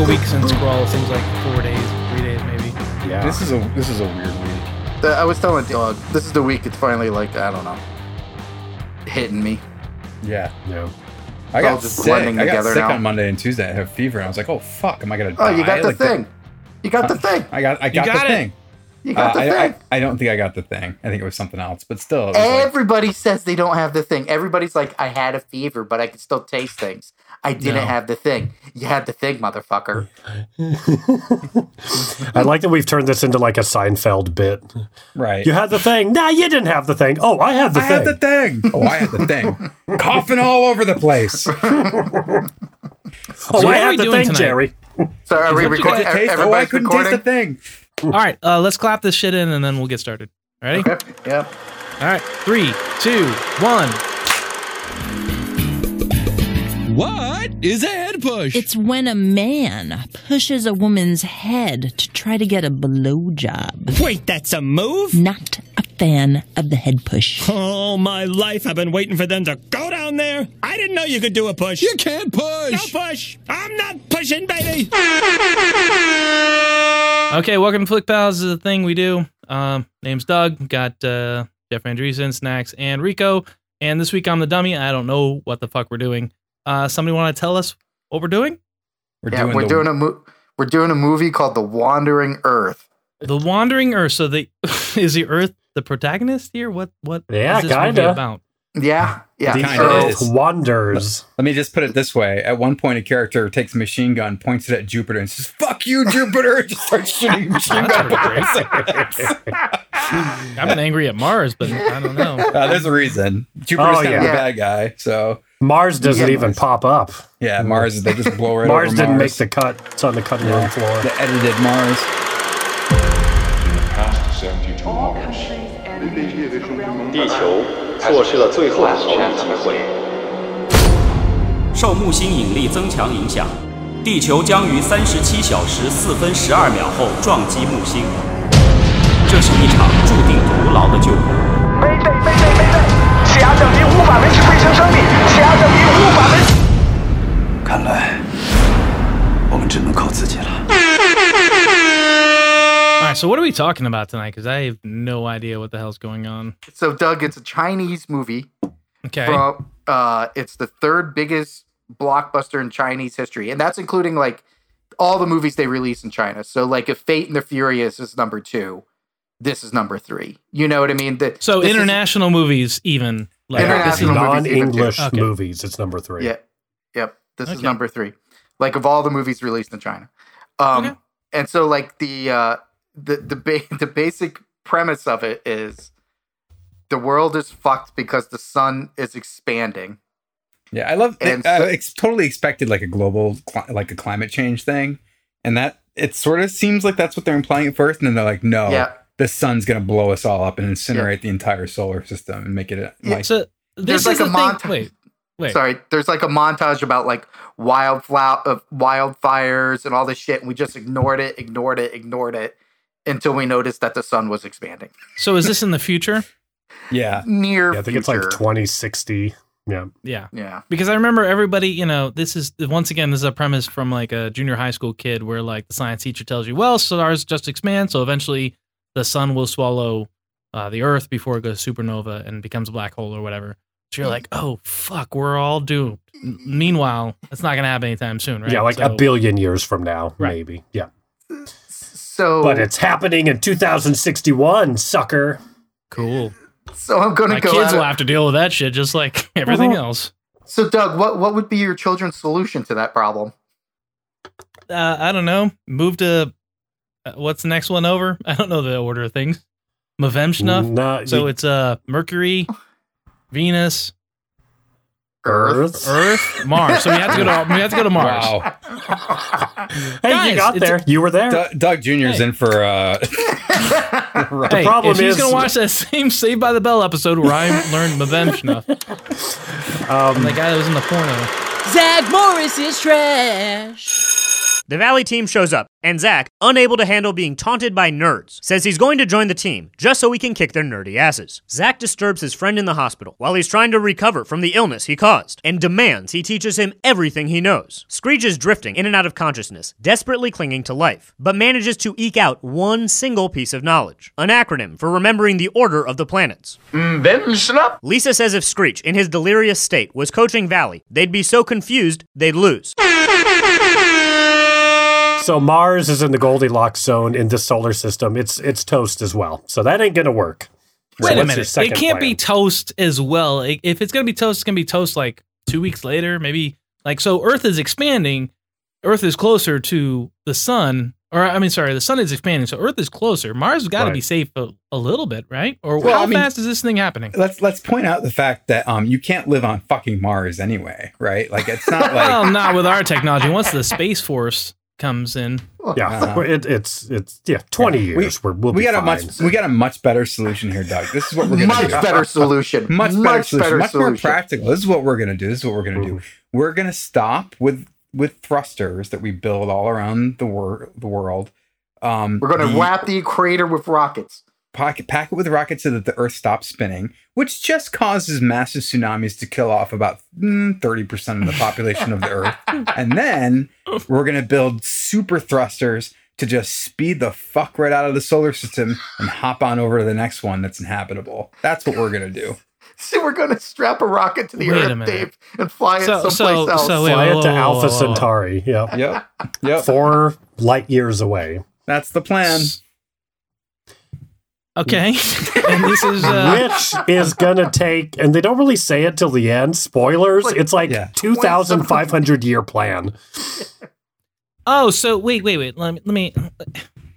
Doesn't feel a week since Crawl. It seems like four days, three days maybe. Yeah. This is a this is a weird week. The- I was telling Dog, this is the week it's finally like, I don't know, hitting me. Yeah. yeah. I got just sick. I got together sick now. on Monday and Tuesday. I had fever. And I was like, oh fuck, am I gonna? Oh, die? you got the Like thing. You got the thing. I got I got, got the it. thing. You got Uh, the I, thing. I, I don't think I got the thing. I think it was something else. But still, it was like, Everybody says they don't have the thing. Everybody's like, I had a fever, but I can still taste things. I didn't No. have the thing. You had the thing, motherfucker. I like that we've turned this into like a Seinfeld bit. right. You had the thing. Nah, you didn't have the thing. Oh, I had the I thing. I had the thing. Oh, I had the thing. Coughing all over the place. oh, what I had the thing, tonight? Jerry. So are we recording? Couldn't oh, I couldn't recording. taste the thing. All right, uh, let's clap this shit in and then we'll get started. Ready? Okay. Yep. All right, three, two, one. What is a head push? It's when a man pushes a woman's head to try to get a blowjob. Wait, that's a move? Not a fan of the head push. All my life I've been waiting for them to go down there. I didn't know you could do a push. You can't push. No push. I'm not pushing, baby. Okay, welcome to Flick Pals. This is a thing we do. Um, name's Doug. Got uh, Jeff Andreessen, Snacks, and Rico. And this week I'm the dummy. I don't know what the fuck we're doing. Uh, somebody want to tell us what we're doing? We're Yeah, doing we're the, doing a mo- we're doing a movie called The Wandering Earth. The Wandering Earth. So the is the Earth the protagonist here? What what Yeah, is this movie kinda. about? Yeah, yeah. Kinda So- is. Wonders. Let me just put it this way. At one point, a character takes a machine gun, points it at Jupiter, and says, "Fuck you, Jupiter!" and just starts shooting machine That's gun pretty bullets. I've been angry at Mars, but I don't know. Uh, there's a reason. Jupiter's Oh, kind of a bad guy, so Mars doesn't Yeah. even pop up. yeah, Mars. They just blow right Mars over didn't make the cut. It's on the cutting room floor. the edited Mars. past 72 hours. 地球错失了最后的逃命机会。受木星引力增强影响，地球将于三十七小时四分十二秒后撞击木星。这是一场注定徒劳的救援。mayday mayday mayday，气压降低五百维持卫星生命，气压降低五百维。看来我们只能靠自己了。 All right, so what are we talking about tonight? Because I have no idea what the hell's going on. So Doug, it's a Chinese movie. Okay. From, uh, it's the third biggest blockbuster in Chinese history, and that's including like all the movies they release in China. So like, if Fate and the Furious is number two, this is number three. You know what I mean? The, so this is- international movies, even like this is International movies Non-English too. Okay. movies. It's number three. Yeah. Yep. This is number three. Like of all the movies released in China. Um Okay. and so like the uh the the ba- the basic premise of it is the world is fucked because the sun is expanding. Yeah, I love. And I so- ex- totally expected like a global, cli- like a climate change thing, and that it sort of seems like that's what they're implying at first, and then they're like, no, Yeah. The sun's gonna blow us all up and incinerate the entire solar system and make it a- Yeah. like So There's this like a the montage. Wait, wait. Sorry, there's like a montage about like wildflower uh, wildfires and all this shit and we just ignored it, ignored it, ignored it until we noticed that the sun was expanding. So is this in the future? yeah. Near Yeah, I think it's like 2060. Yeah. Yeah. Yeah. Because I remember everybody, you know, this is once again this is a premise from like a junior high school kid where like the science teacher tells you, well, stars just expand, so eventually the sun will swallow uh, the Earth before it goes supernova and becomes a black hole or whatever. So you're like, oh fuck, we're all doomed. N- Meanwhile, it's not gonna happen anytime soon, right? Yeah, like So- a billion years from now, Right. maybe. Yeah. So But it's happening in 2061, sucker. Cool. so I'm gonna My go kids out- will have to deal with that shit just like everything Uh-huh. else. So Doug, what what would be your children's solution to that problem? Uh, I don't know. Move to what's the next one over? I don't know the order of things. Mavemshnuff. Nah, So you- it's uh Mercury, Venus, Earth. Earth, Mars. So we have to go to we have to go to Mars. Wow. Hey, Guys, you got it's- there. You were there. Doug, Doug Jr.'s Hey. in for uh right. Hey, problem if he's gonna watch that same Saved by the Bell episode where I learned Mavemshnuff, Um, the guy that was in the porno. Zach Morris is trash. The Valley team shows up, and Zach, unable to handle being taunted by nerds, says he's going to join the team just so he can kick their nerdy asses. Zach disturbs his friend in the hospital while he's trying to recover from the illness he caused and demands he teaches him everything he knows. Screech is drifting in and out of consciousness, desperately clinging to life, but manages to eke out one single piece of knowledge an acronym for remembering the order of the planets. Lisa says if Screech, in his delirious state, was coaching Valley, they'd be so confused they'd lose. So Mars is in the Goldilocks zone in this solar system. It's it's toast as well. So that ain't gonna work. So Wait a minute. It can't be toast as well. If it's gonna be toast, it's gonna be toast like two weeks later, maybe. Like so, Earth is expanding. Earth is closer to the sun, or I mean, sorry, the sun is expanding, so Earth is closer. Mars has got to Right. be safe a, a little bit, right? Or Well, how I mean- fast is this thing happening? Let's let's point out the fact that um you can't live on fucking Mars anyway, right? Like it's not like well, not with our technology. Once the space force comes in, Yeah, Uh-huh. it, it's it's yeah, twenty Yeah. Years. We, are we'll we be got a much we got a much better solution here, Doug. This is what we're gonna Much do. better solution. much better Much solution, better much more practical. This is what we're gonna do. This is what we're gonna do. We're gonna stop with with thrusters that we build all around the wor- the world. Um, We're going to the- wrap the crater with rockets. Pack, pack it with rockets so that the Earth stops spinning, which just causes massive tsunamis to kill off about mm, thirty percent of the population of the Earth. And then we're gonna build super thrusters to just speed the fuck right out of the solar system and hop on over to the next one that's inhabitable. That's what we're gonna do. So we're going to strap a rocket to the Wait Earth. Dave, and fly it So- someplace so- else. so wait, Fly whoa, it to whoa, whoa, Alpha whoa, whoa. Centauri. Yeah, Yep, yep. four light years away. That's the plan. Okay. and this is uh, Which is gonna take, and they don't really say it till the end. Spoilers. Like, it's like yeah. two thousand five hundred year plan. oh, so wait, wait, wait. Let me, let me.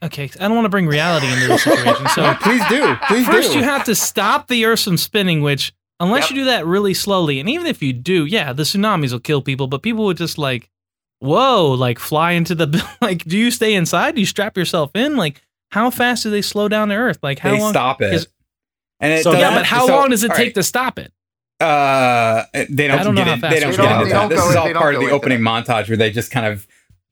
Okay, I don't want to bring reality into this situation. So Please do. Please First, do. you have to stop the Earth from spinning, which, unless Yep. you do that really slowly, and even if you do, yeah, the tsunamis will kill people, but people would just like, whoa, like fly into the, like, do you stay inside? Do you strap yourself in? Like, how fast do they slow down the Earth? Like, how they long? stop it. is- and it So yeah, but how so- long does it take right. to stop it? Uh, they don't, I don't get how in, they don't they get go. into They that. This is all they part of the opening that. montage where they just kind of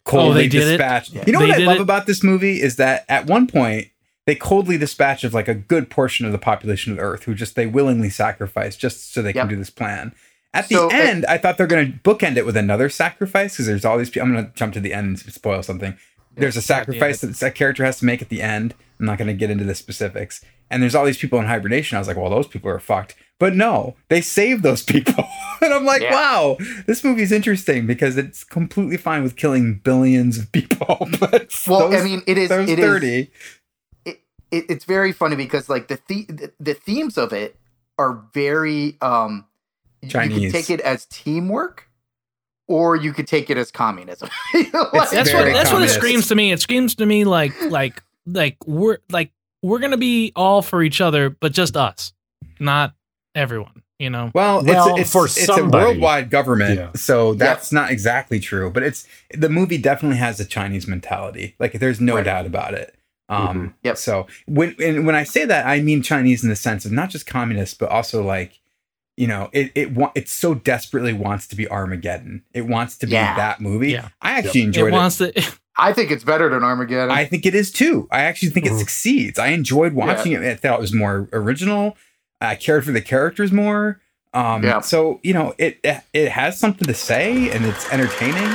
Oh, coldly they did it? dispatch. You know They what I love it? about this movie is that at one point they coldly dispatch of like a good portion of the population of the Earth who just they willingly sacrifice just so they can do this plan. At the So, end, I thought they're going to bookend it with another sacrifice because there's all these people. I'm going to jump to the end and spoil something. There's a sacrifice that that character has to make at the end. I'm not going to get into the specifics. And there's all these people in hibernation. I was like, well, those people are fucked. But no, they saved those people. and I'm like, Yeah. wow, this movie's interesting because it's completely fine with killing billions of people. but Well, those- I mean, it is. those It is. 30. It, it, it's very funny because like the, the the the themes of it are very um. You can take it as teamwork, or you could take it as communism. Like- That's what very that's what it screams to me. It screams to me like like like we're like we're gonna be all for each other, but just us, not everyone. You know. Well, Well, it's, it's for it's a worldwide government, Yeah. so that's not exactly true. But it's the movie definitely has a Chinese mentality. Like there's no Right. doubt about it. Um, Yep. So when and when I say that, I mean Chinese in the sense of not just communist, but also like you know it it wa- it so desperately wants to be Armageddon. It wants to be Yeah. that movie. Yeah. I actually It enjoyed it. wants to. I think it's better than Armageddon. I think it is too. I actually think it succeeds. I enjoyed watching it. I thought it was more original. I cared for the characters more. Um, Yeah. So you know, it it has something to say and it's entertaining.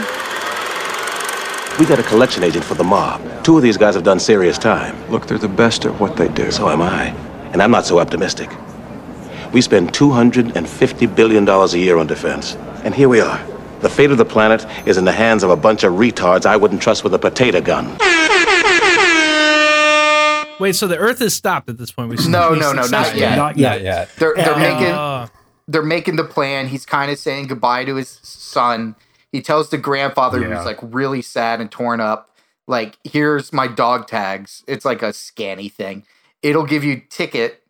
We got a collection agent for the mob. Two of these guys have done serious time. Look, they're the best at what they do. So am I. And I'm not so optimistic. We spend $250 billion a year on defense. And here we are. The fate of the planet is in the hands of a bunch of retards I wouldn't trust with a potato gun. Wait, so the Earth is stopped at this point? We No, no, no, not yet. Not Not yet. yet. they're they're Uh, making Oh. they're making the plan. He's kind of saying goodbye to his son. He tells the grandfather Yeah. who's like really sad and torn up, like, here's my dog tags. It's like a scanny thing. It'll give you ticket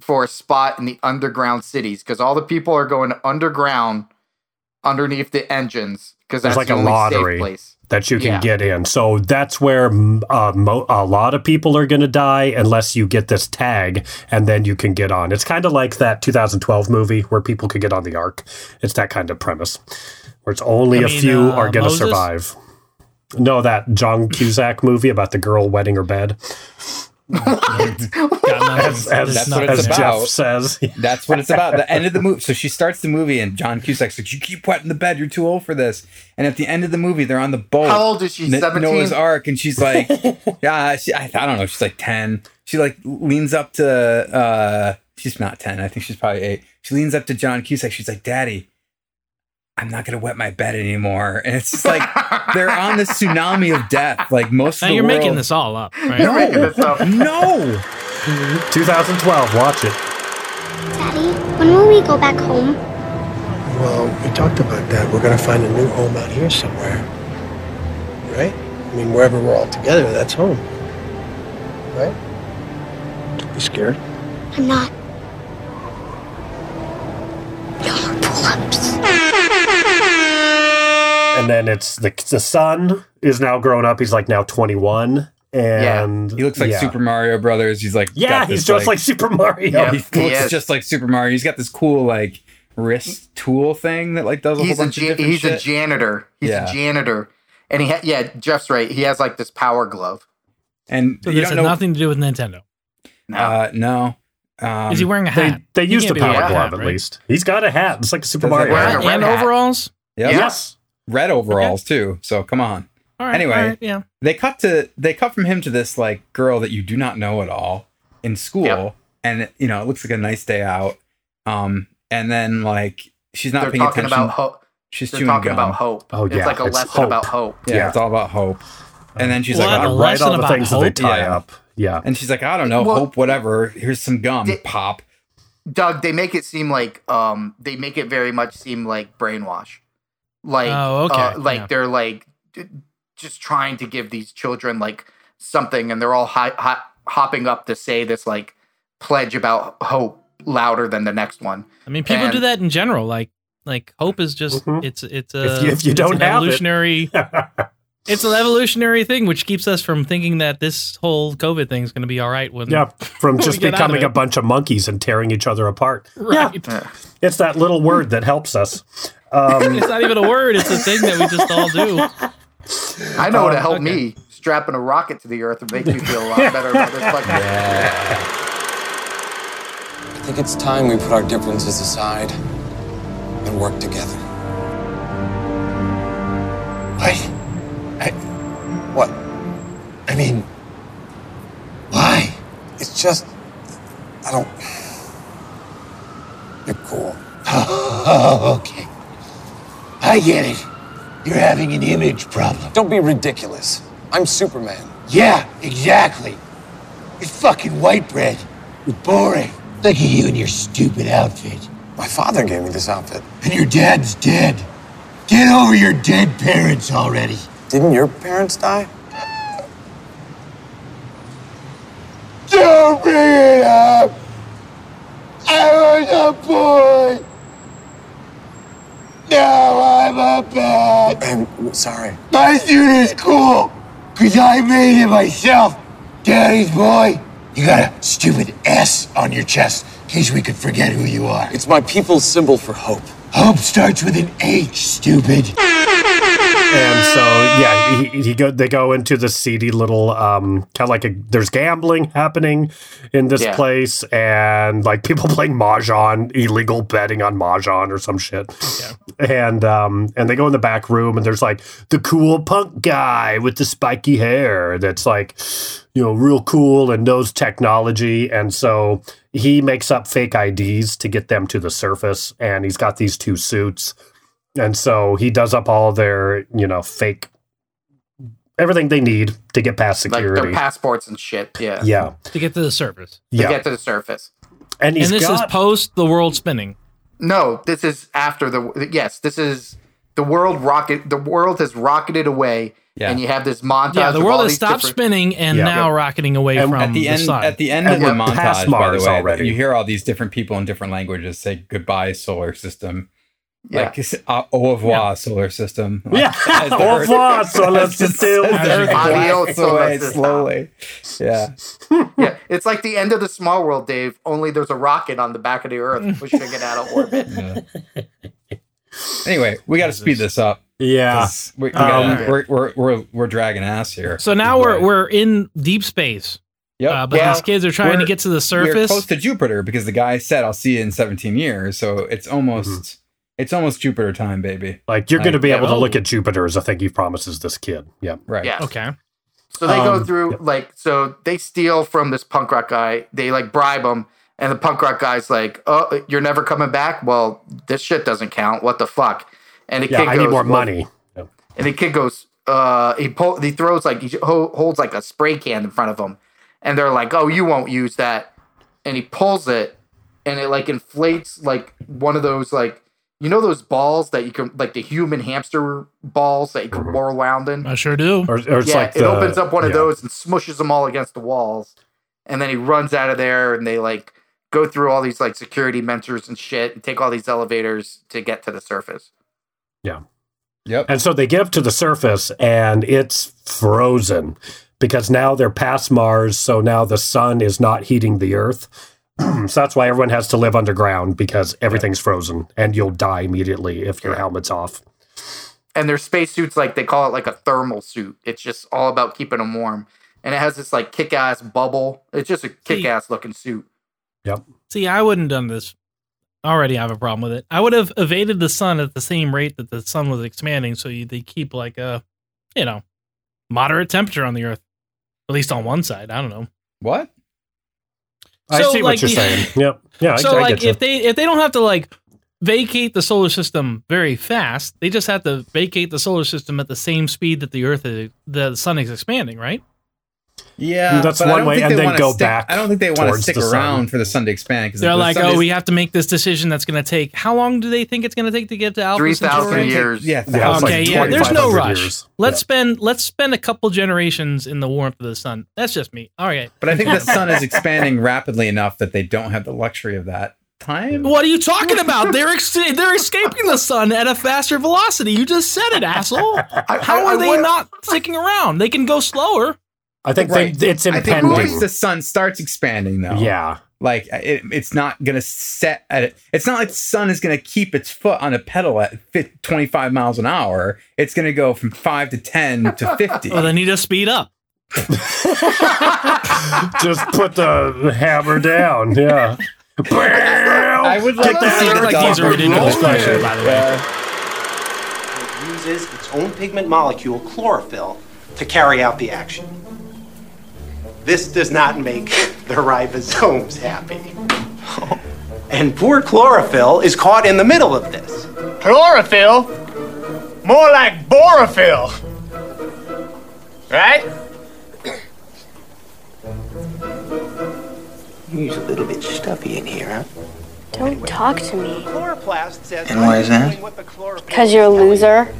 for a spot in the underground cities because all the people are going underground underneath the engines because that's like the a only lottery. safe place. that you can Yeah. get in. So that's where mm, uh, mo- a lot of people are going to die unless you get this tag, and then you can get on. It's kind of like that 2012 movie where people could get on the ark. It's that kind of premise where it's only I a mean, few uh, are going to survive. No, that John Cusack movie about the girl wetting her bed. As, as, That's what as it's Jeff about. says. That's what it's about. The end of the movie. So she starts the movie, and John Cusack's like, "You keep wetting the bed. You're too old for this." And at the end of the movie, they're on the boat. How old is she? N- 17? Noah's Ark, and she's like, "Yeah, she, I, I don't know. She's like ten. She like leans up to. uh She's not ten. I think she's probably eight. She leans up to John Cusack. She's like, "Daddy, I'm not gonna wet my bed anymore." And it's just like they're on the tsunami of death. Like most Now of the you're world. making this all up, right? No, making this up. no. 2012, watch it. Daddy, when will we go back home? Well, we talked about that. We're gonna find a new home out here somewhere. Right? I mean, wherever we're all together, that's home. Right? Don't be scared. I'm not. No more pull-ups. And then it's the, the son is now grown up. He's like now 21. And He looks like yeah. Super Mario Brothers. He's like, Yeah, got he's just like Super Mario. Yeah. he He looks is. just like Super Mario. He's got this cool like wrist tool thing that like does a he's whole a bunch of different he's a janitor. He's Yeah. a janitor, and he ha- yeah, Jeff's right. He has like this power glove. and So this has know. nothing to do with Nintendo. No, Uh, no. Um, Is he wearing a hat? they He use the power glove hat, at right? least. He's got a hat. It's like a Super Does Mario hat. red and overalls. Yep. Yes. Red overalls too. So come on. All right, Anyway. all right, yeah. They cut to they cut from him to this like girl that you do not know at all in school, Yep. and you know it looks like a nice day out. Um, and then like she's not they're paying talking attention. about hope. she's They're chewing talking gum. about hope. Oh, it's yeah, like a it's lesson hope. about hope. Yeah, Yeah. it's all about hope. And then she's What? like, A I- Write all the about things that they tie Yeah. up. Yeah. and she's like, I don't know, Well- hope, whatever. Here's some gum, Di- pop. Doug, they make it seem like um they make it very much seem like brainwash. Like Oh, okay, uh, like yeah. they're like d- just trying to give these children like something and they're all hi- hi- hopping up to say this like pledge about hope louder than the next one. I mean, people do that in general. Like, like hope is just Mhm. it's it's a If you- if you it's don't an have it. evolutionary. It's an evolutionary thing which keeps us from thinking that this whole COVID thing is going to be all right. When yeah. From We just get out of becoming a bunch of monkeys and tearing each other apart. right. It's that little word that helps us. Um, It's not even a word. It's a thing that we just all do. I know what'll Um, help okay. me strapping a rocket to the earth and make me feel a lot better about this fucking I think it's time we put our differences aside and work together. What? I, what? I mean, why? It's just, I don't. You're cool. Oh, okay. I get it. You're having an image problem. Don't be ridiculous. I'm Superman. Yeah, exactly. You're fucking white bread. You're boring. Look at you in your stupid outfit. My father gave me this outfit. And your dad's dead. Get over your dead parents already. Didn't your parents die? Don't bring it up. I was a boy. Now I'm bad. I'm sorry. My suit is cool, because I made it myself. Daddy's boy, you got a stupid S on your chest, in case we could forget who you are. It's my people's symbol for hope. Hope starts with an H, stupid. And so yeah, he, he go they go into the seedy little um kind of like a there's gambling happening in this Yeah. place and like people playing mahjong, illegal betting on mahjong or some shit. And um and they go in the back room and there's like the cool punk guy with the spiky hair that's like you know real cool and knows technology and so he makes up fake IDs to get them to the surface and he's got these two suits and so he does up all their, you know, fake everything they need to get past like security. their passports and shit. Yeah. yeah. to get to the surface. To get to the surface. And he's and this got is post the world spinning. No, this is after the yes, this is the world rocket the world has rocketed away Yeah. and you have this montage Yeah, the of world all has stopped different- spinning and Yeah. now rocketing away And from at the end sun. at the end And of the we're montage by the way already. you hear all these different people in different languages say goodbye solar system Yeah. like it's, uh, au revoir solar system Yeah. As Au revoir, solar system. Earth Adios, solar system. slowly yeah yeah, it's like the end of the small world, Dave. Only there's a rocket on the back of the Earth pushing it out of orbit. Anyway, we got to speed this up. Yeah, We, we gotta- Um, we're, we're, we're, we're dragging ass here. So now we're we're in deep space. Yep. Uh, but Well, these kids are trying to we're- get to the We're surface. close to Jupiter because the guy said, "I'll see you in 17 years." So it's almost Mm-hmm. It's almost Jupiter time, baby. Like you're going to be able to look at Jupiter as a thing he promises this kid. Yeah. Right. Yeah. Okay. So they go Um, through like so they steal from this punk rock guy. They like bribe him, and the punk rock guy's like, "Oh, you're never coming back. Well, this shit doesn't count. What the fuck?" And the Yeah, kid I goes, need more "Well," money. And the kid goes, uh, he pull, he throws like he holds like a spray can in front of him, and they're like, "Oh, you won't use that," and he pulls it, and it like inflates like one of those like you know those balls that you can like the human hamster balls that you can mm-hmm. whirl around in. I sure do. Or, or it's yeah, like it opens up one of those and smushes them all against the walls, and then he runs out of there, and they like go through all these like security mentors and shit, and take all these elevators to get to the surface. Yeah. Yep. And so they get up to the surface and it's frozen because now they're past Mars. So now the sun is not heating the earth. so that's why everyone has to live underground because everything's frozen and you'll die immediately if your helmet's off. and their spacesuits like they call it like a thermal suit. It's just all about keeping them warm, and it has this like kick-ass bubble. It's just a kick-ass looking suit. Yep. See, I wouldn't done this. Already I have a problem with it. I would have evaded the sun at the same rate that the sun was expanding, so you, they keep like a, you know, moderate temperature on the Earth, at least on one side. I don't know. What? I So, see like, what you're saying. Yep. Yeah. So I, like get if they if they don't have to like vacate the solar system very fast, they just have to vacate the solar system at the same speed that the Earth is the sun is expanding, right? Yeah, That's but I one don't way, think and they then wanna go stick- back I don't think they want to stick the sun. around for the sun to expand because They're like, oh, we have to make this decision that's going to take. How long do they think it's going to take to get to Alpha 3,000 years. Yeah, Yeah, it's like okay, yeah. There's no rush. years. Let's Yeah. spend let's spend a couple generations in the warmth of the sun. That's just me. All right. But I think the sun is expanding rapidly enough that they don't have the luxury of that time. What are you talking about? They're ex- they're escaping the sun at a faster velocity. You just said it, asshole. How I- are I they would- not sticking around? They can go slower. I think Right. they, it's I think impending. once the sun starts expanding, though, yeah. like it, it's not gonna set at it. It's not like the sun is gonna keep its foot on a pedal at fif- 25 miles an hour. It's gonna go from five to 10 to 50. Well, then you just speed up. Just put the hammer down. Yeah. I would like to see the like these are dog ridiculous roll questions, by the way. It uses its own pigment molecule, chlorophyll, to carry out the action. This does not make the ribosomes happy. And poor chlorophyll is caught in the middle of this. Chlorophyll? More like borophyll. Right? It's a little bit stuffy in here, huh? Don't talk to me. Chloroplast says. And why is that? I'm what the chlorophyll Because you're a loser.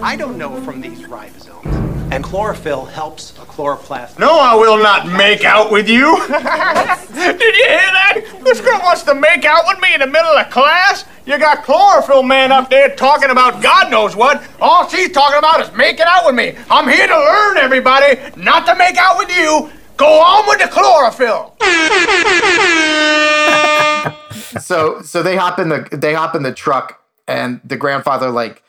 I don't know from these ribosomes. And chlorophyll helps a chloroplast. No, I will not make out with you. Did you hear that? This girl wants to make out with me in the middle of class. You got chlorophyll man up there talking about God knows what. All she's talking about is making out with me. I'm here to learn, everybody, not to make out with you. Go on with the chlorophyll. so so they hop in the they hop in the truck and the grandfather like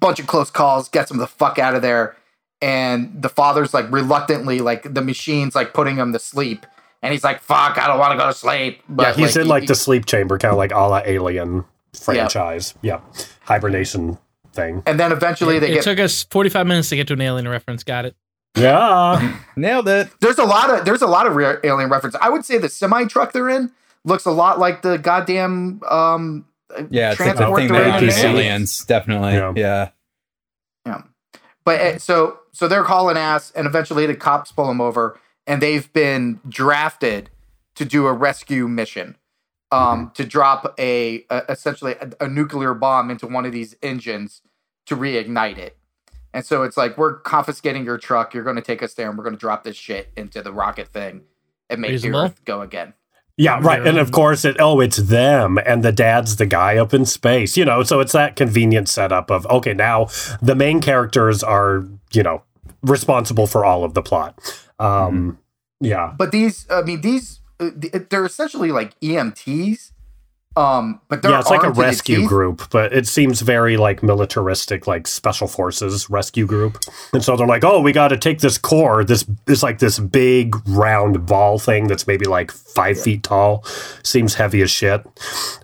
bunch of close calls gets him the fuck out of there and the father's like reluctantly like the machine's like putting him to sleep and he's like fuck i don't want to go to sleep yeah, he's in like he- the sleep chamber, kind of like a la Alien franchise. Yeah. Hibernation thing. and then eventually they it get took us 45 minutes to get to an alien reference. Got it. Yeah. Nailed it. there's a lot of there's a lot of real alien reference i would say the semi truck they're in looks a lot like the goddamn um Yeah, it's like the thing they're that aliens, definitely. Yeah. Yeah. Yeah. But uh, so so they're hauling ass, and eventually the cops pull them over, and they've been drafted to do a rescue mission, um, to drop a, a essentially a, a nuclear bomb into one of these engines to reignite it. And so it's like we're confiscating your truck. You're going to take us there, and we're going to drop this shit into the rocket thing and make Reasonable. the Earth go again. Yeah, right. And of course, it oh, it's them, and the dad's the guy up in space. You know, so it's that convenient setup of okay, now the main characters are you know responsible for all of the plot. Um, yeah, But these, I mean, these uh, they're essentially like EMTs Um, but they're yeah, it's like a to rescue group, but it seems very like militaristic, like special forces rescue group. And so they're like, "Oh, we got to take this core. This is like this big round ball thing that's maybe like five feet tall. Seems heavy as shit,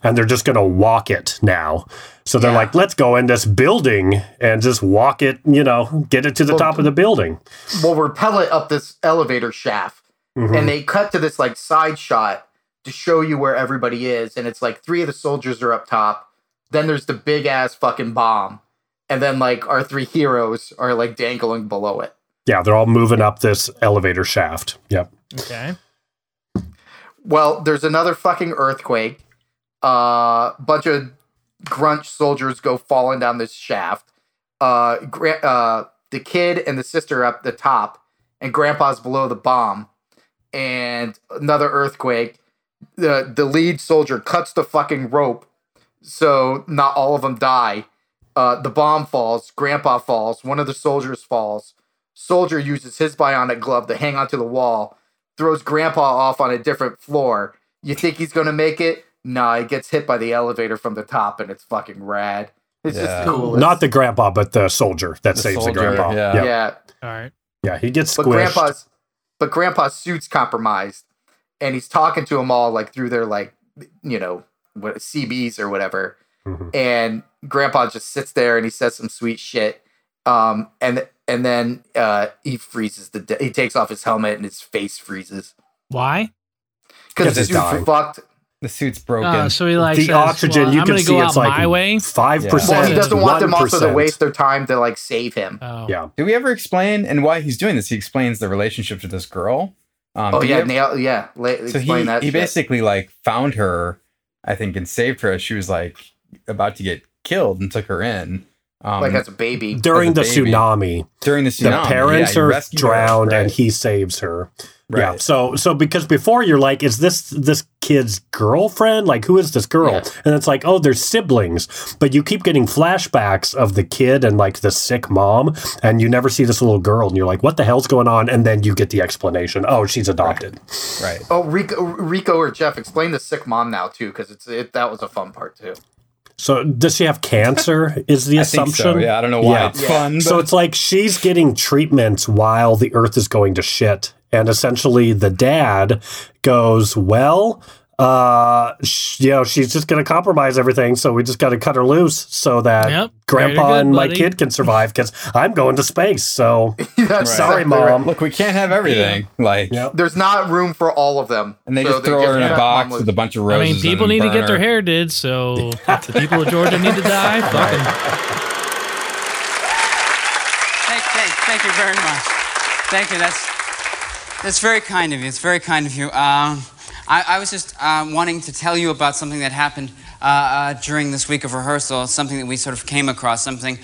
and they're just gonna walk it now." So they're like, "Let's go in this building and just walk it. You know, get it to the Well, top of the building." Well, repel it up this elevator shaft, Mhm. and they cut to this like side shot to show you where everybody is, and it's like three of the soldiers are up top. Then there's the big ass fucking bomb, and then like our three heroes are like dangling below it. Yeah, they're all moving up this elevator shaft. Yep. Okay. Well, there's another fucking earthquake. Uh, bunch of grunch soldiers go falling down this shaft. Uh, gra- uh, the kid and the sister up the top, and grandpa's below the bomb. And another earthquake. The the lead soldier cuts the fucking rope, so not all of them die. Uh, the bomb falls. Grandpa falls. One of the soldiers falls. Soldier uses his bionic glove to hang onto the wall throws grandpa off on a different floor. You think he's gonna make it? Nah, he gets hit by the elevator from the top and it's fucking rad. It's Yeah. just cool. Not the grandpa, but the soldier that The saves soldier, the grandpa. yeah. Yep. yeah. All right. Yeah, he gets But squished. grandpa's but grandpa's suit's compromised. And he's talking to them all like through their like you know, what CBs or whatever. Mhm. And grandpa just sits there and he says some sweet shit. Um and and then uh he freezes the he takes off his helmet and his face freezes. Why? Because Because the he's suit's fucked. The suit's broken. Uh, so he like the says, oxygen, well, you I'm can see go it's out like five Yeah. percent. Well, he doesn't want them also to waste their time to like save him. Oh. Yeah, Do we ever explain and why he's doing this? He explains the relationship to this girl. Um, Oh yeah, nail, yeah. La- so explain he, that. he shit. basically like found her, I think, and saved her as she was like about to get killed and took her in. Um, like as a baby. during the as a baby. tsunami, during the tsunami, the parents yeah, are rescued her, drowned and he saves her. Yeah. Right. So so because before you're like, is this this kid's girlfriend? Like, who is this girl? Yeah. And it's like, oh, they're siblings. But you keep getting flashbacks of the kid and like the sick mom, and you never see this little girl, and you're like, what the hell's going on? And then you get the explanation. Oh, she's adopted. right. Oh, Rico, Rico or Jeff, explain the sick mom now too, because it's it. That was a fun part too. So does she have cancer? Is the I think assumption? so. Yeah, I don't know why Yeah. it's fun. So it's like she's getting treatments while the earth is going to shit. And essentially the dad goes, Well, uh, sh- you know, she's just going to compromise everything. So we just got to cut her loose so that Yep. grandpa good, and my kid can survive because I'm going to space. So That's sorry, exactly right. mom. look, we can't have everything. Like, Yep. There's not room for all of them, and they So just throw her in a box with a bunch of roses. I mean, people need to burn get their hair did, so if the people of Georgia need to die. Fucking Thank, thank, thank you very much. Thank you. That's that's very kind of you. It's very kind of you. Um, I, I was just um, wanting to tell you about something that happened uh, uh, during this week of rehearsal. Something that we sort of came across. Something,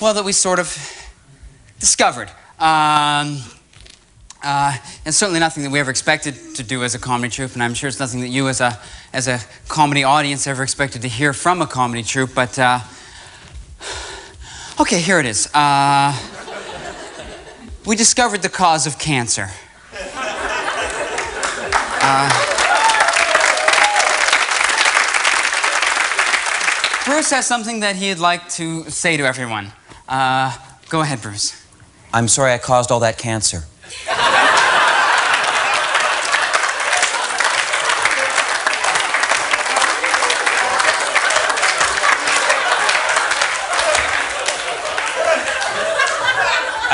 well, that we sort of discovered. Um, uh, and certainly nothing that we ever expected to do as a comedy troupe, and I'm sure it's nothing that you, as a as a comedy audience, ever expected to hear from a comedy troupe. But uh, okay, here it is. We discovered the cause of cancer. Uh, Bruce has something that he'd like to say to everyone. Uh, go ahead, Bruce. I'm sorry I caused all that cancer.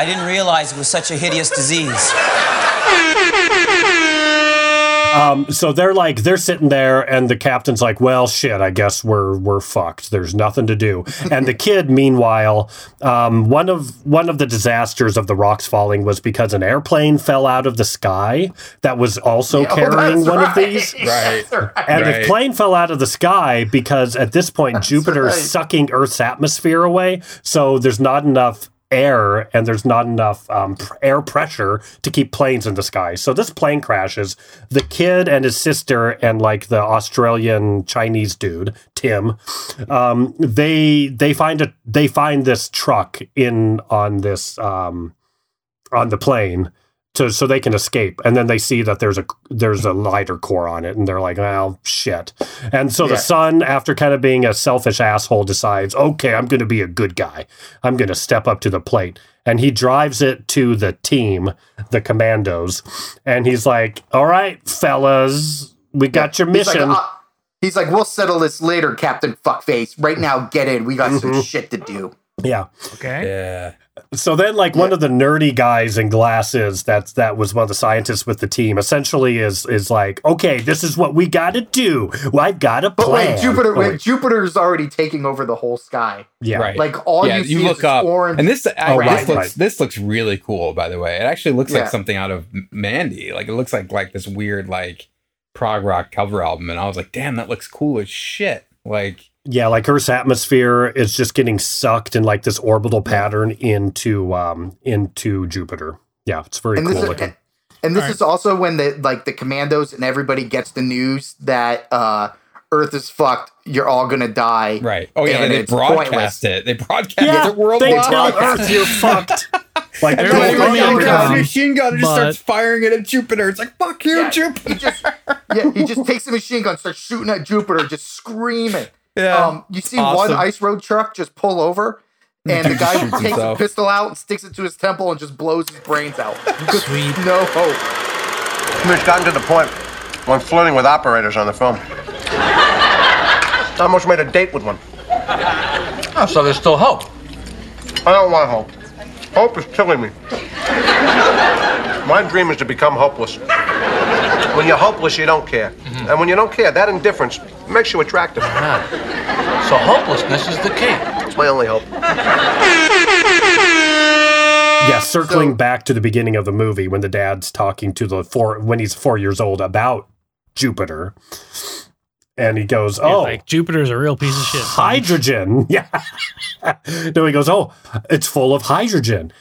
Didn't realize it was such a hideous disease. Um, so they're like they're sitting there, and the captain's like, "Well, shit, I guess we're we're fucked. There's nothing to do." And the kid, meanwhile, um, one of one of the disasters of the rocks falling was because an airplane fell out of the sky that was also Yeah, oh, carrying that's one of these. Right. Right. And Right. the plane fell out of the sky because at this point Jupiter is right. sucking Earth's atmosphere away, so there's not enough air and there's not enough um, air pressure to keep planes in the sky. So this plane crashes. The kid and his sister and like the Australian Chinese dude Tim, um, they they find a they find this truck in on this um, on the plane to so they can escape. And then they see that there's a there's a lighter core on it, and they're like, "Well, shit." And so Yeah. the son, after kind of being a selfish asshole, decides, "Okay, I'm going to be a good guy. I'm going to step up to the plate." And he drives it to the team, the commandos, and he's like, "All right, fellas, we got your He's like, mission." "Ah," he's like, we'll settle this later, Captain Fuckface. Right now, get in. We got some Mhm. shit to do. yeah. Okay. Yeah. So then, like one of the nerdy guys in glasses, that's that was one of the scientists with the team. Essentially, is is like, okay, this is what we got to do. Well, I've got a plan. But wait, Jupiter, Oh, wait, wait. Jupiter's already taking over the whole sky. Yeah. Right. Like all yeah, you see you is look this up, orange. and this I, Oh, this looks right. this looks really cool. By the way, it actually looks Yeah. like something out of Mandy. Like it looks like like this weird like prog rock cover album, and I was like, damn, that looks cool as shit. Like Yeah, like Earth's atmosphere is just getting sucked in like this orbital pattern into um into Jupiter. Yeah, it's very and cool is, looking. and this is also when the like the commandos and everybody gets the news that uh Earth is fucked. You're all gonna die. right. Oh yeah, and they broadcast pointless. it. They broadcast Yeah, it worldwide. they tell Earth you're fucked. Like Everybody don't runs fucking a machine gun and just starts firing it at Jupiter. It's like fuck you, Yeah, Jupiter. He just yeah, he just takes a machine gun, starts shooting at Jupiter, just screaming. Yeah. Um, you see one ice road truck just pull over, and the guy takes himself. a pistol out and sticks it to his temple and just blows his brains out. Sweet. No hope. It's gotten to the point where I'm flirting with operators on the film. I almost made a date with one. Oh, so there's still hope. I don't want hope. Hope is killing me. My dream is to become hopeless. When you're hopeless, you don't care. Mm-hmm. And when you don't care, that indifference makes you attractive. So hopelessness is the key. It's my only hope. Yeah, circling back to the beginning of the movie when the dad's talking to the four when he's four years old about Jupiter, and he goes, "Oh, like Jupiter's a real piece of shit. hydrogen." Yeah. no, he goes, "Oh, it's full of hydrogen.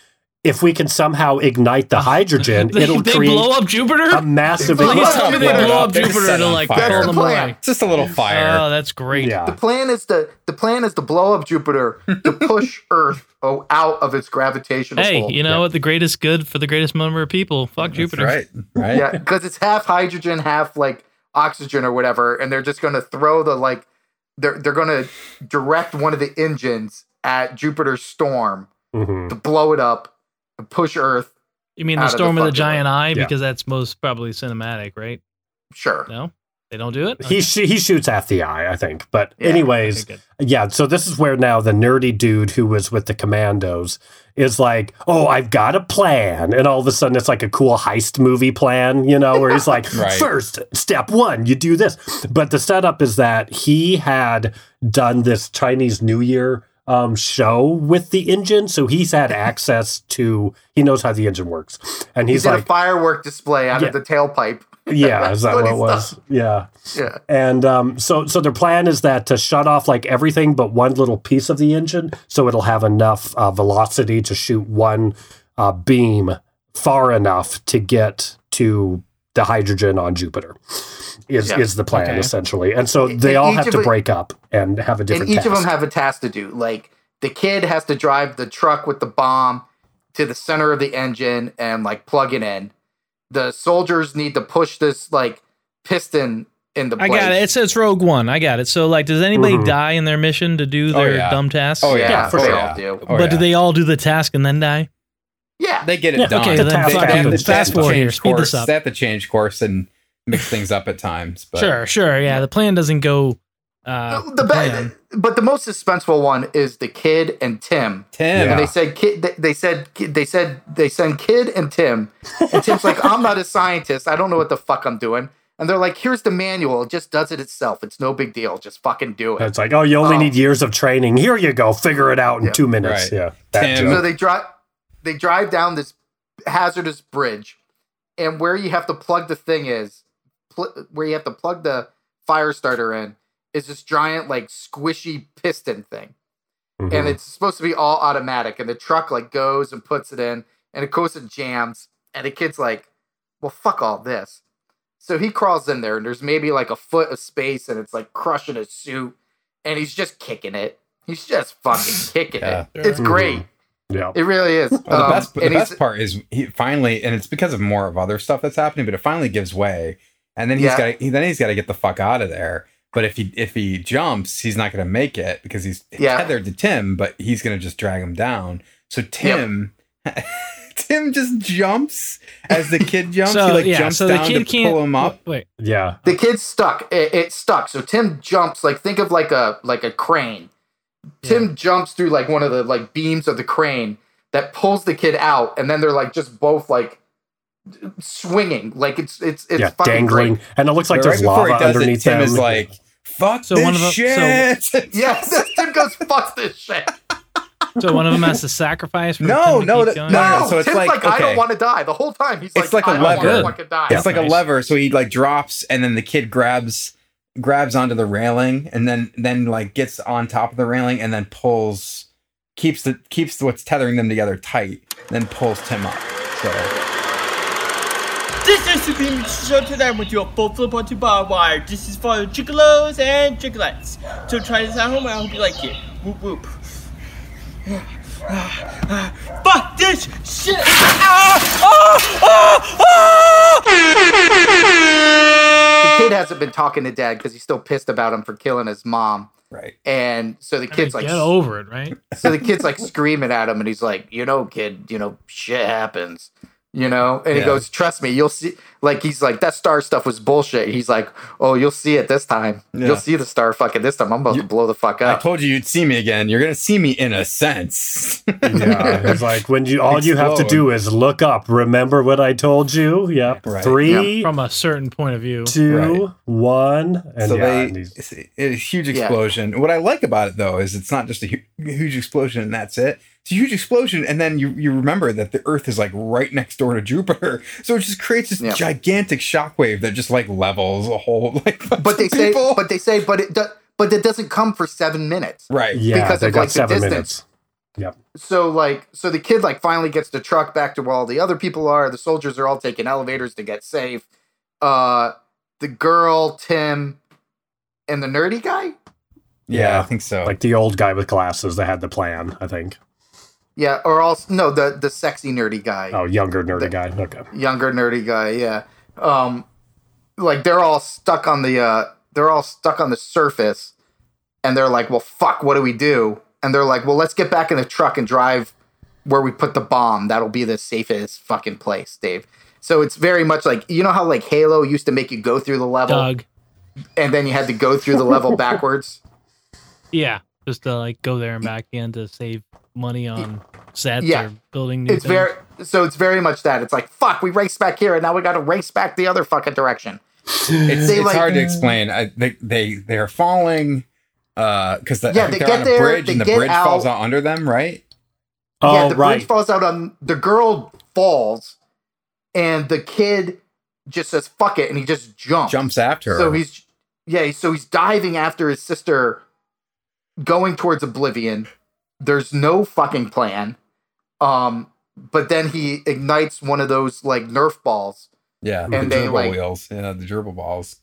If we can somehow ignite the hydrogen, They, it'll they create blow up Jupiter. a massive." Please Blow tell me they up. blow up Jupiter set it to like fire. pull them Plan. away. It's just a little fire. Oh, that's great. yeah. The plan is to the plan is to blow up Jupiter to push Earth oh, out of its gravitational Hey, pull. you know what? The greatest good for the greatest number of people. Fuck That's Jupiter. right. Right. Yeah, because it's half hydrogen, half like oxygen or whatever, and they're just gonna throw the like they're they're gonna direct one of the engines at Jupiter's storm Mhm. to blow it up and push Earth. You mean Out the of the storm of the fucking giant eye? Yeah. Because that's most probably cinematic, right? Sure. No, they don't do it. He sh- he shoots at the eye, I think. But Yeah, anyways, okay, yeah. So this is where now the nerdy dude who was with the commandos is like, "Oh, I've got a plan," and all of a sudden it's like a cool heist movie plan, you know, where he's like, Right. first step one, you do this." But the setup is that he had done this Chinese New Year um, show with the engine, so he's had access to. He knows how the engine works, and He's, he's, got like, a firework display out Yeah. of the tailpipe. "Yeah, is that what it was?" stuff. Yeah. Yeah. And um, so, so their plan is that to shut off like everything but one little piece of the engine, so it'll have enough uh, velocity to shoot one uh, beam far enough to get to the hydrogen on Jupiter. Is Yeah. is the plan Okay. essentially? And so they and all have to break up and have a And different. each task. of them have a task to do. Like the kid has to drive the truck with the bomb to the center of the engine and like plug it in. The soldiers need to push this like piston in the I got it. It's it's Rogue One. I got it. So like, does anybody Mhm. die in their mission to do Oh, their yeah. dumb task? Oh yeah, Yeah, for they sure. all do. Oh, but do they all do the task and then die? Yeah. They get it Yeah, done. okay, The then task they, fucking they have to, happens. they have fast forward here. Speed course. this up. They have to change course and mix things up at times. But Sure, sure. Yeah, the plan doesn't go. Uh, the plan. bad, but the most suspenseful one is the kid and Tim. Tim, And they said kid. they- They said they said they send kid and Tim. And Tim's like, I'm not a scientist. I don't know what the fuck I'm doing. And they're like, here's the manual. It just does it itself. It's no big deal. Just fucking do it. It's like, oh, you only Oh. need years of training. Here you go. Figure it out in Yeah. two minutes. Right. Yeah. That Tim- So they drive they drive down this hazardous bridge, and where you have to plug the thing is pl- where you have to plug the fire starter in is this giant like squishy piston thing, Mhm. and it's supposed to be all automatic. And the truck like goes and puts it in, and it goes and jams, and the kid's like, "Well, fuck all this." So he crawls in there, and there's maybe like a foot of space, and it's like crushing his suit, and he's just kicking it. He's just fucking kicking Yeah. it. It's great. Yeah. It really is. Well, the Um, best, the best part is he finally, and it's because of more of other stuff that's happening, but it finally gives way, and then he's Yeah. got, he, then he's got to get the fuck out of there. But if he if he jumps, he's not going to make it because he's Yeah. tethered to Tim, but he's going to just drag him down. So Tim, Tim just jumps as the kid jumps. So, he like yeah, jumps so the down kid to can't- pull him up. Wait, Yeah. the kid's stuck. It, it's stuck. So Tim jumps like think of like a like a crane. Tim jumps through like one of the like beams of the crane that pulls the kid out, and then they're like just both like swinging. Like it's it's it's yeah, fucking dangling. great. And it looks like But there's right lava does it, underneath Tim him. is like, "Fuck So this one of them- so- shit." Yes, Tim goes fuck this shit. so one of them has to sacrifice. For No, Tim no, keep that- no, no, No, So it's Tim's like, like, I don't want to die the whole time. He's it's like, like a I don't lever. want to fucking die. It's like a lever. So he like drops, and then the kid grabs grabs onto the railing, and then then like gets on top of the railing, and then pulls keeps the keeps what's tethering them together tight, then pulls Tim up. So This is Supreme Show today with your full flip onto barbed wire. This is for gigolos and gigolettes. So try this at home and I hope you like it. Whoop whoop. Fuck this shit! Ah, ah, ah, the kid hasn't been talking to dad because he's still pissed about him for killing his mom. Right. And so the kid's like, Get over it, right? so the kid's like screaming at him, and he's like, you know, kid, you know, shit happens, you know. And he goes, trust me, you'll see. Like he's like, that star stuff was bullshit. He's like, oh, you'll see it this time. Yeah. You'll see the star fucking this time. I'm about to blow the fuck up I told you you'd see me again. You're gonna see me in a sense. yeah, it's like when you all you have to do is look up. Remember what I told you? Yep. Right. Three, From a certain point of view. two, one, and so yeah, they and it's, it's a huge explosion. What I like about it though is it's not just a hu- huge explosion and that's it. It's a huge explosion, and then you you remember that the Earth is like right next door to Jupiter, so it just creates this Yeah. gigantic shockwave that just like levels a whole like. But they say, people. but they say, but it, does but it doesn't come for seven minutes. right, yeah, because they of, got like, the distance. minutes. Yep. so like so the kid like finally gets the truck back to where all the other people are the soldiers are all taking elevators to get safe uh the girl tim and the nerdy guy yeah, I think so. Like the old guy with glasses that had the plan. I think. Yeah or also no the the sexy nerdy guy. Oh, younger nerdy guy. Okay. younger nerdy guy yeah. Um like they're all stuck on the uh they're all stuck on the surface and they're like well fuck what do we do? And they're like well let's get back in the truck and drive where we put the bomb. That'll be the safest fucking place dave. So it's very much like you know how like halo used to make you go through the level? Doug. and then you had to go through the level backwards? Yeah, just to like go there and back again to save money on sets Yeah. or building new it's things. very so it's very much that it's like fuck we race back here and now we got to race back the other fucking direction it's, it's like- hard to explain. I, they they they are falling uh, because the, Yeah, they they're get on a there, bridge they and the get bridge falls out. out under them, right? Oh, yeah, the right. bridge falls out on the girl falls, and the kid just says "fuck it" and he just jumps. Jumps after her. So he's yeah, so he's diving after his sister, going towards oblivion. There's no fucking plan. Um, but then he ignites one of those like Nerf balls. Yeah, And the they, gerbil like- wheels. Yeah, the gerbil balls.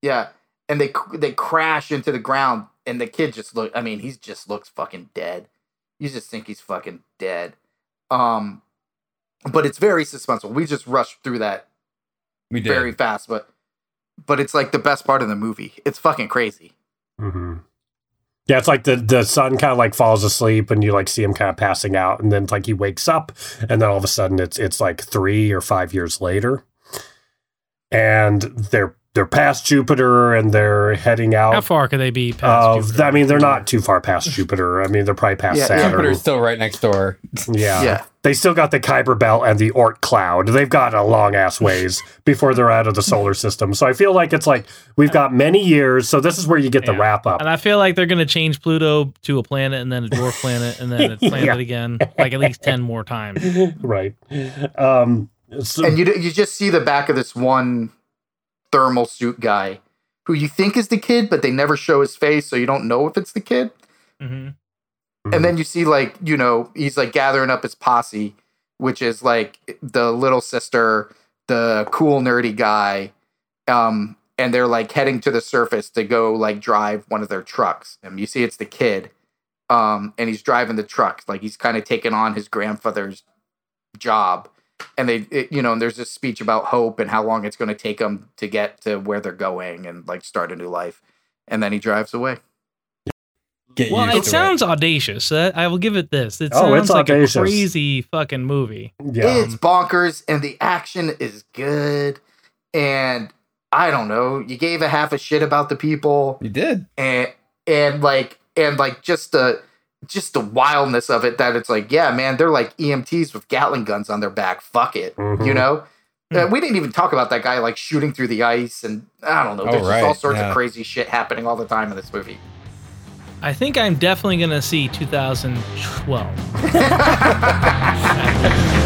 Yeah, and they they crash into the ground, and the kid just look. I mean, he just looks fucking dead. You just think he's fucking dead. Um, but it's very suspenseful. We just rushed through that We did. very fast, but but it's like the best part of the movie. It's fucking crazy. hmm Yeah, it's like the the son kind of like falls asleep, and you like see him kind of passing out, and then like he wakes up, and then all of a sudden it's it's like three or five years later, and they're they're past Jupiter, and they're heading out. How far could they be past of- Jupiter? I mean, they're not too far past Jupiter. I mean, they're probably past Yeah, Saturn. Jupiter's still right next door. Yeah. Yeah. They still got the Kuiper Belt and the Oort cloud. They've got a long ass ways before they're out of the solar system. So I feel like it's like we've got many years. So this is where you get the wrap up. And I feel like they're going to change Pluto to a planet and then a dwarf planet and then a planet Yeah. again, like at least 10 more times. right. Um, so, And you you just see the back of this one thermal suit guy who you think is the kid, but they never show his face, so you don't know if it's the kid. hmm And then you see like, you know, he's like gathering up his posse, which is like the little sister, the cool nerdy guy, um, and they're like heading to the surface to go like drive one of their trucks. And you see it's the kid. um, and he's driving the truck. Like he's kind of taking on his grandfather's job. And they, it, you know, and there's this speech about hope and how long it's going to take them to get to where they're going and like start a new life. And then he drives away. Get Well, it to sounds audacious. Uh, I will give it this. It Oh, sounds it's like audacious. a crazy fucking movie. Yeah. It's bonkers, and the action is good. And I don't know, you gave a half a shit about the people. You did, and and like and like just the just the wildness of it. That it's like, yeah, man, they're like EMTs with Gatling guns on their back. Fuck it, Mhm. you know. Uh, we didn't even talk about that guy like shooting through the ice, and I don't know. Oh, There's just all sorts yeah. of crazy shit happening all the time in this movie. I think I'm definitely gonna see 2012.